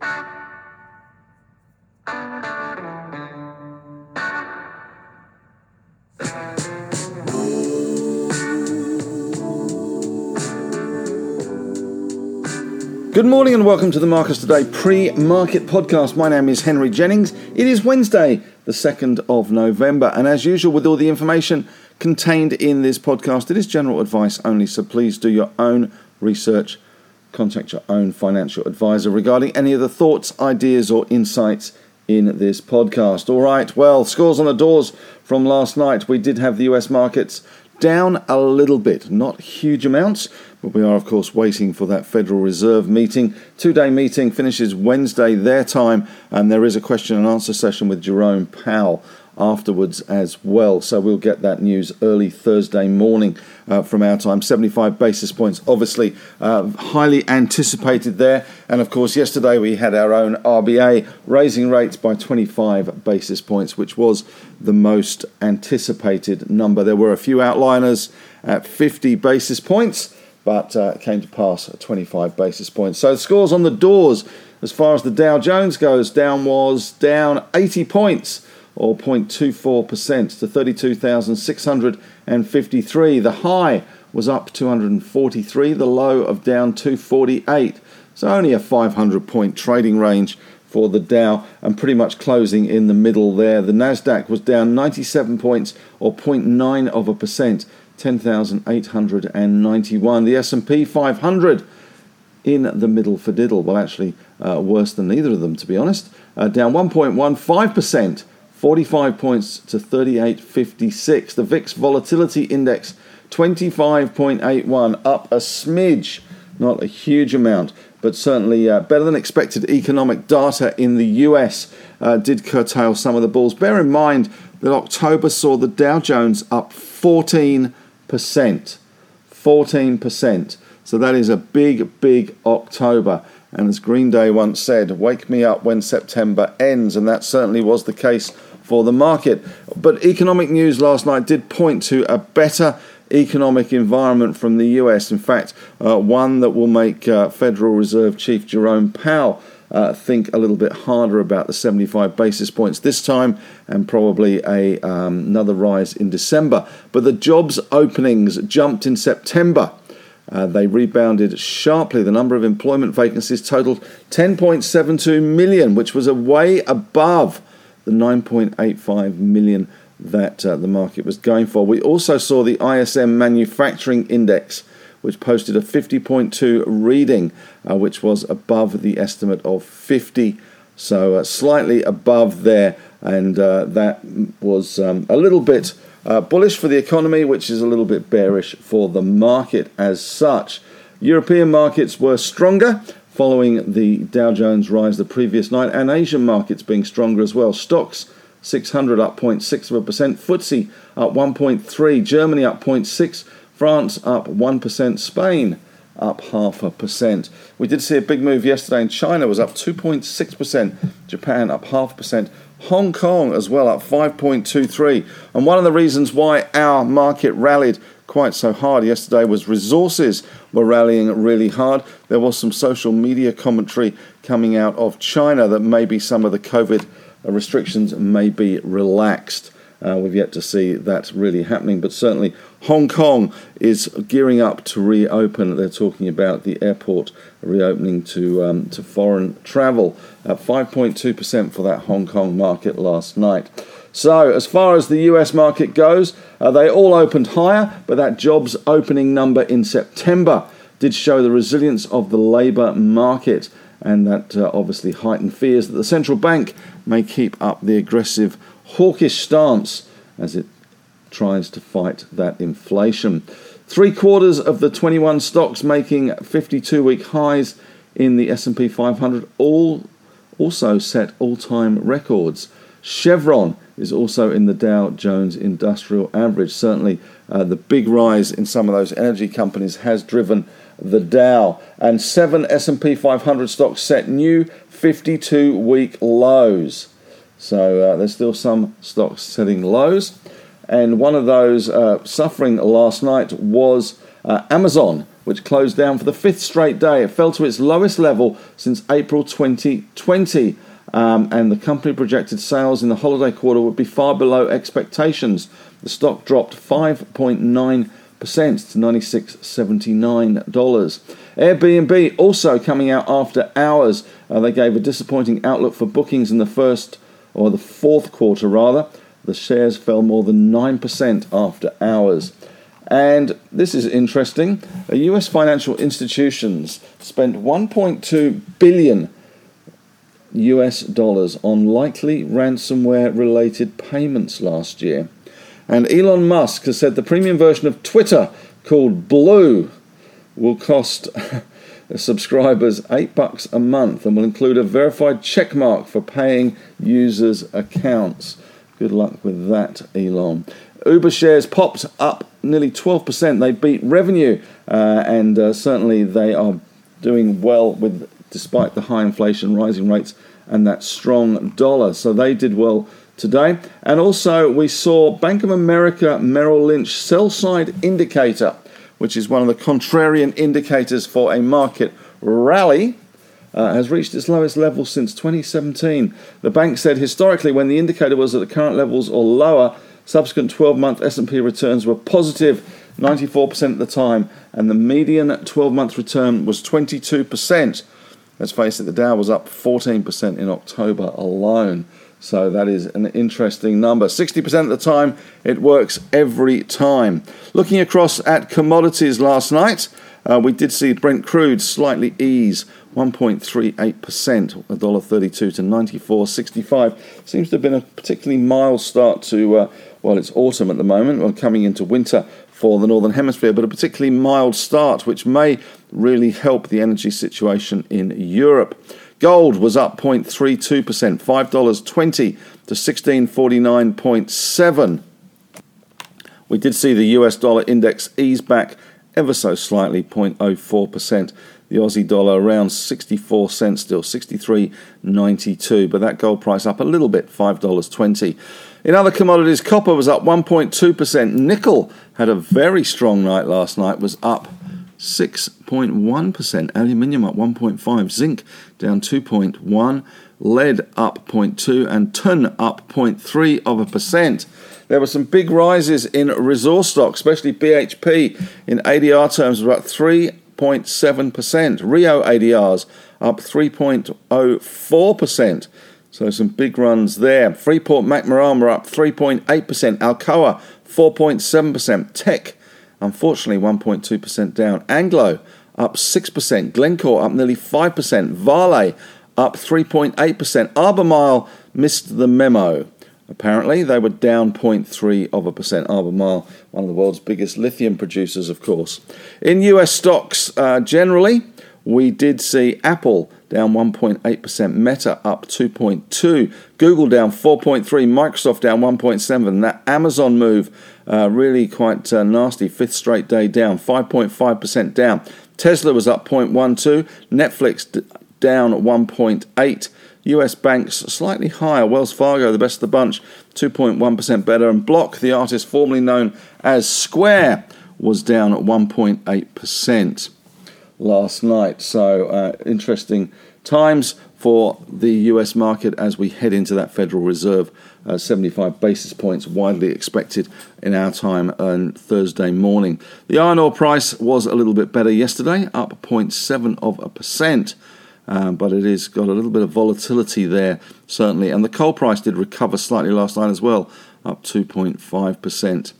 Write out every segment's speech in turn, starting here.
Good morning and welcome to the Marcus Today pre market podcast. My name is Henry Jennings. It is Wednesday, the 2nd of November, and as usual, with all the information contained in this podcast, it is general advice only, so please do your own research. Contact your own financial advisor regarding any of the thoughts, ideas, or insights in this podcast. All right, well, scores on the doors from last night. We did have the US markets down a little bit, not huge amounts, but we are, of course, waiting for that Federal Reserve meeting. Two day meeting finishes Wednesday, their time, and there is a question and answer session with Jerome Powell afterwards as well. So we'll get that news early Thursday morning uh, from our time. 75 basis points, obviously uh, highly anticipated there. And of course, yesterday we had our own RBA raising rates by 25 basis points, which was the most anticipated number. There were a few outliners at 50 basis points but uh, came to pass at 25 basis points. So the scores on the doors, as far as the Dow Jones goes, down was down 80 points or 0.24% to 32,653. The high was up 243, the low of down 248. So only a 500 point trading range for the Dow and pretty much closing in the middle there. The Nasdaq was down 97 points or 0.9 of a percent 10,891. The S&P 500 in the middle for diddle. Well, actually, uh, worse than either of them, to be honest. Uh, down 1.15%, 45 points to 38.56. The VIX Volatility Index 25.81, up a smidge, not a huge amount, but certainly uh, better than expected economic data in the US uh, did curtail some of the bulls. Bear in mind that October saw the Dow Jones up 14 14%. 14%. So that is a big, big October. And as Green Day once said, wake me up when September ends. And that certainly was the case for the market. But economic news last night did point to a better economic environment from the US. In fact, uh, one that will make uh, Federal Reserve Chief Jerome Powell uh, think a little bit harder about the 75 basis points this time and probably a, um, another rise in December. But the jobs openings jumped in September. Uh, they rebounded sharply. The number of employment vacancies totaled 10.72 million, which was a way above the 9.85 million that uh, the market was going for. We also saw the ISM manufacturing index which posted a 50.2 reading, uh, which was above the estimate of 50. So uh, slightly above there, and uh, that was um, a little bit uh, bullish for the economy, which is a little bit bearish for the market as such. European markets were stronger following the Dow Jones rise the previous night, and Asian markets being stronger as well. Stoxx 600 up 0.6 of a percent, FTSE up 1.3, Germany up 0.6. France up 1%, Spain up half a percent. We did see a big move yesterday, in China was up 2.6%, Japan up half percent, Hong Kong as well up 5.23. And one of the reasons why our market rallied quite so hard yesterday was resources were rallying really hard. There was some social media commentary coming out of China that maybe some of the COVID restrictions may be relaxed. Uh, we've yet to see that really happening, but certainly Hong Kong is gearing up to reopen. They're talking about the airport reopening to um, to foreign travel. At 5.2% for that Hong Kong market last night. So, as far as the US market goes, uh, they all opened higher, but that jobs opening number in September did show the resilience of the labour market, and that uh, obviously heightened fears that the central bank may keep up the aggressive hawkish stance as it tries to fight that inflation. Three quarters of the 21 stocks making 52-week highs in the S&P 500 all also set all-time records. Chevron is also in the Dow Jones Industrial Average. Certainly, uh, the big rise in some of those energy companies has driven the Dow, and seven S&P 500 stocks set new 52-week lows. So uh, there's still some stocks setting lows. And one of those uh, suffering last night was uh, Amazon. which closed down for the fifth straight day. It fell to its lowest level since April 2020. Um, and the company projected sales in the holiday quarter would be far below expectations. The stock dropped 5.9% to $96.79. Airbnb also coming out after hours. Uh, they gave a disappointing outlook for bookings in the first or the fourth quarter rather. The shares fell more than 9% after hours. And this is interesting. US financial institutions spent 1.2 billion US dollars on likely ransomware related payments last year. And Elon Musk has said the premium version of Twitter called Blue will cost subscribers 8 bucks a month and will include a verified check mark for paying users' accounts. Good luck with that, Elon. Uber shares popped up nearly 12%. They beat revenue, uh, and uh, certainly they are doing well with despite the high inflation, rising rates, and that strong dollar. So they did well today. And also, we saw Bank of America Merrill Lynch sell side indicator, which is one of the contrarian indicators for a market rally. Uh, has reached its lowest level since 2017. The bank said historically, when the indicator was at the current levels or lower, subsequent 12-month S&P returns were positive 94% of the time, and the median 12-month return was 22%. Let's face it, the Dow was up 14% in October alone. So that is an interesting number. 60% of the time, it works every time. Looking across at commodities last night, uh, we did see Brent crude slightly ease 1.38%, $1.32 to 94.65. Seems to have been a particularly mild start to, uh, well, it's autumn at the moment, we're coming into winter for the Northern Hemisphere, but a particularly mild start, which may really help the energy situation in Europe. Gold was up 0.32%, $5.20 to 1649.7. We did see the US dollar index ease back ever so slightly, 0.04%. The Aussie dollar around 64 cents still, 63.92, but that gold price up a little bit, $5.20. In other commodities, copper was up 1.2%. Nickel had a very strong night last night, was up 6.1%. Aluminium up 1.5. Zinc down 2.1. Lead up 0.2 and tin up 0.3 of a percent. There were some big rises in resource stocks, especially BHP in ADR terms, about 3.7%. Rio ADRs up 3.04%. So some big runs there. Freeport McMoran were up 3.8%. Alcoa 4.7%. Teck, unfortunately, 1.2% down. Anglo up 6%. Glencore up nearly 5%. Vale up 3.8%. Albemarle missed the memo. Apparently, they were down 0.3 of a percent. Albemarle, one of the world's biggest lithium producers, of course. In US stocks, uh, generally, we did see Apple down 1.8%, Meta up 2.2, Google down 4.3, Microsoft down 1.7. That Amazon move uh, really quite uh, nasty, fifth straight day down, 5.5% down. Tesla was up 0.12, Netflix d- down 1.8. US banks slightly higher. Wells Fargo, the best of the bunch, 2.1% better. And Block, the artist formerly known as Square, was down at 1.8% last night. So, uh, interesting times for the US market as we head into that Federal Reserve. Uh, 75 basis points widely expected in our time on Thursday morning. The iron ore price was a little bit better yesterday, up 0.7 of a percent. Um, but it has got a little bit of volatility there, certainly. And the coal price did recover slightly last night as well, up 2.5%.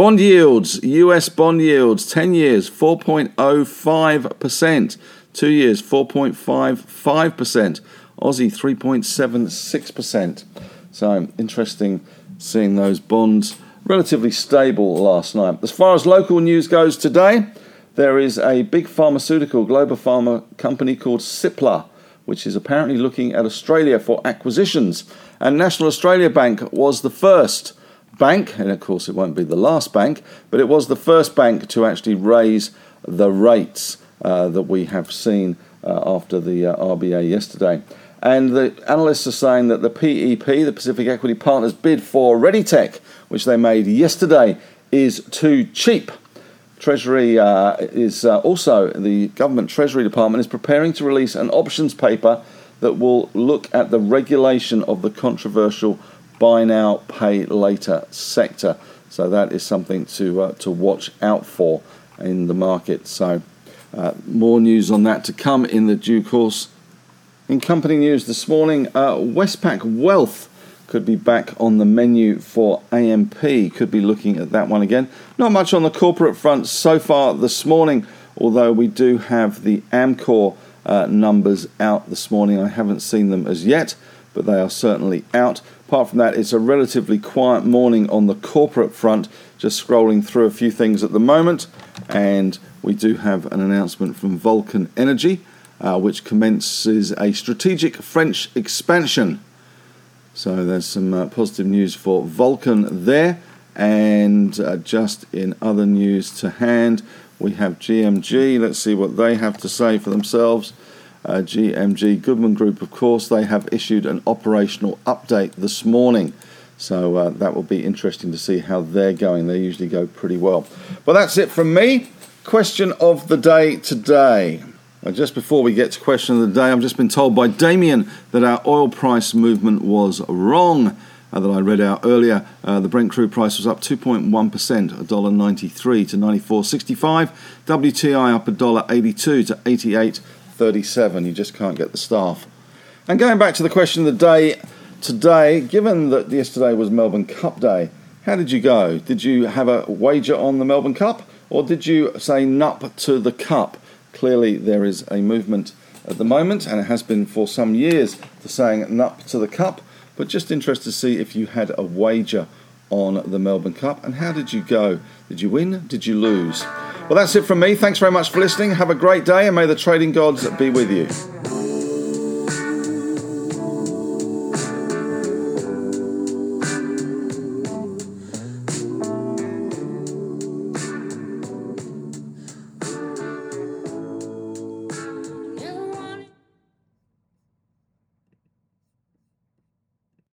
Bond yields, US bond yields, 10 years 4.05%, 2 years 4.55%, Aussie 3.76%. So interesting seeing those bonds relatively stable last night. As far as local news goes today, there is a big pharmaceutical global pharma company called Cipla, which is apparently looking at Australia for acquisitions. And National Australia Bank was the first bank, and of course it won't be the last bank, but it was the first bank to actually raise the rates uh, that we have seen uh, after the uh, RBA yesterday. And the analysts are saying that the PEP, the Pacific Equity Partners bid for ReadyTech, which they made yesterday, is too cheap. Treasury uh, is uh, also, the government Treasury Department is preparing to release an options paper that will look at the regulation of the controversial buy now, pay later sector. So that is something to, uh, to watch out for in the market. So uh, more news on that to come in the due course. In company news this morning, uh, Westpac Wealth could be back on the menu for AMP. Could be looking at that one again. Not much on the corporate front so far this morning, although we do have the Amcor uh, numbers out this morning. I haven't seen them as yet, but they are certainly out. Apart from that, it's a relatively quiet morning on the corporate front. Just scrolling through a few things at the moment, and we do have an announcement from Vulcan Energy, uh, which commences a strategic French expansion so there's some uh, positive news for Vulcan there. And uh, just in other news to hand, we have GMG. Let's see what they have to say for themselves. Uh, GMG Goodman Group, of course, they have issued an operational update this morning. So uh, that will be interesting to see how they're going. They usually go pretty well. Well, that's it from me. Question of the day today. Uh, just before we get to question of the day, I've just been told by Damien that our oil price movement was wrong. Uh, that I read out earlier, uh, the Brent crude price was up 2.1%, $1.93 to 94.65. WTI up $1.82 to 88.37. You just can't get the staff. And going back to the question of the day today, given that yesterday was Melbourne Cup Day, how did you go? Did you have a wager on the Melbourne Cup, or did you say nup to the cup? Clearly, there is a movement at the moment, and it has been for some years, to saying nup to the cup. But just interested to see if you had a wager on the Melbourne Cup and how did you go? Did you win? Did you lose? Well, that's it from me. Thanks very much for listening. Have a great day, and may the trading gods be with you.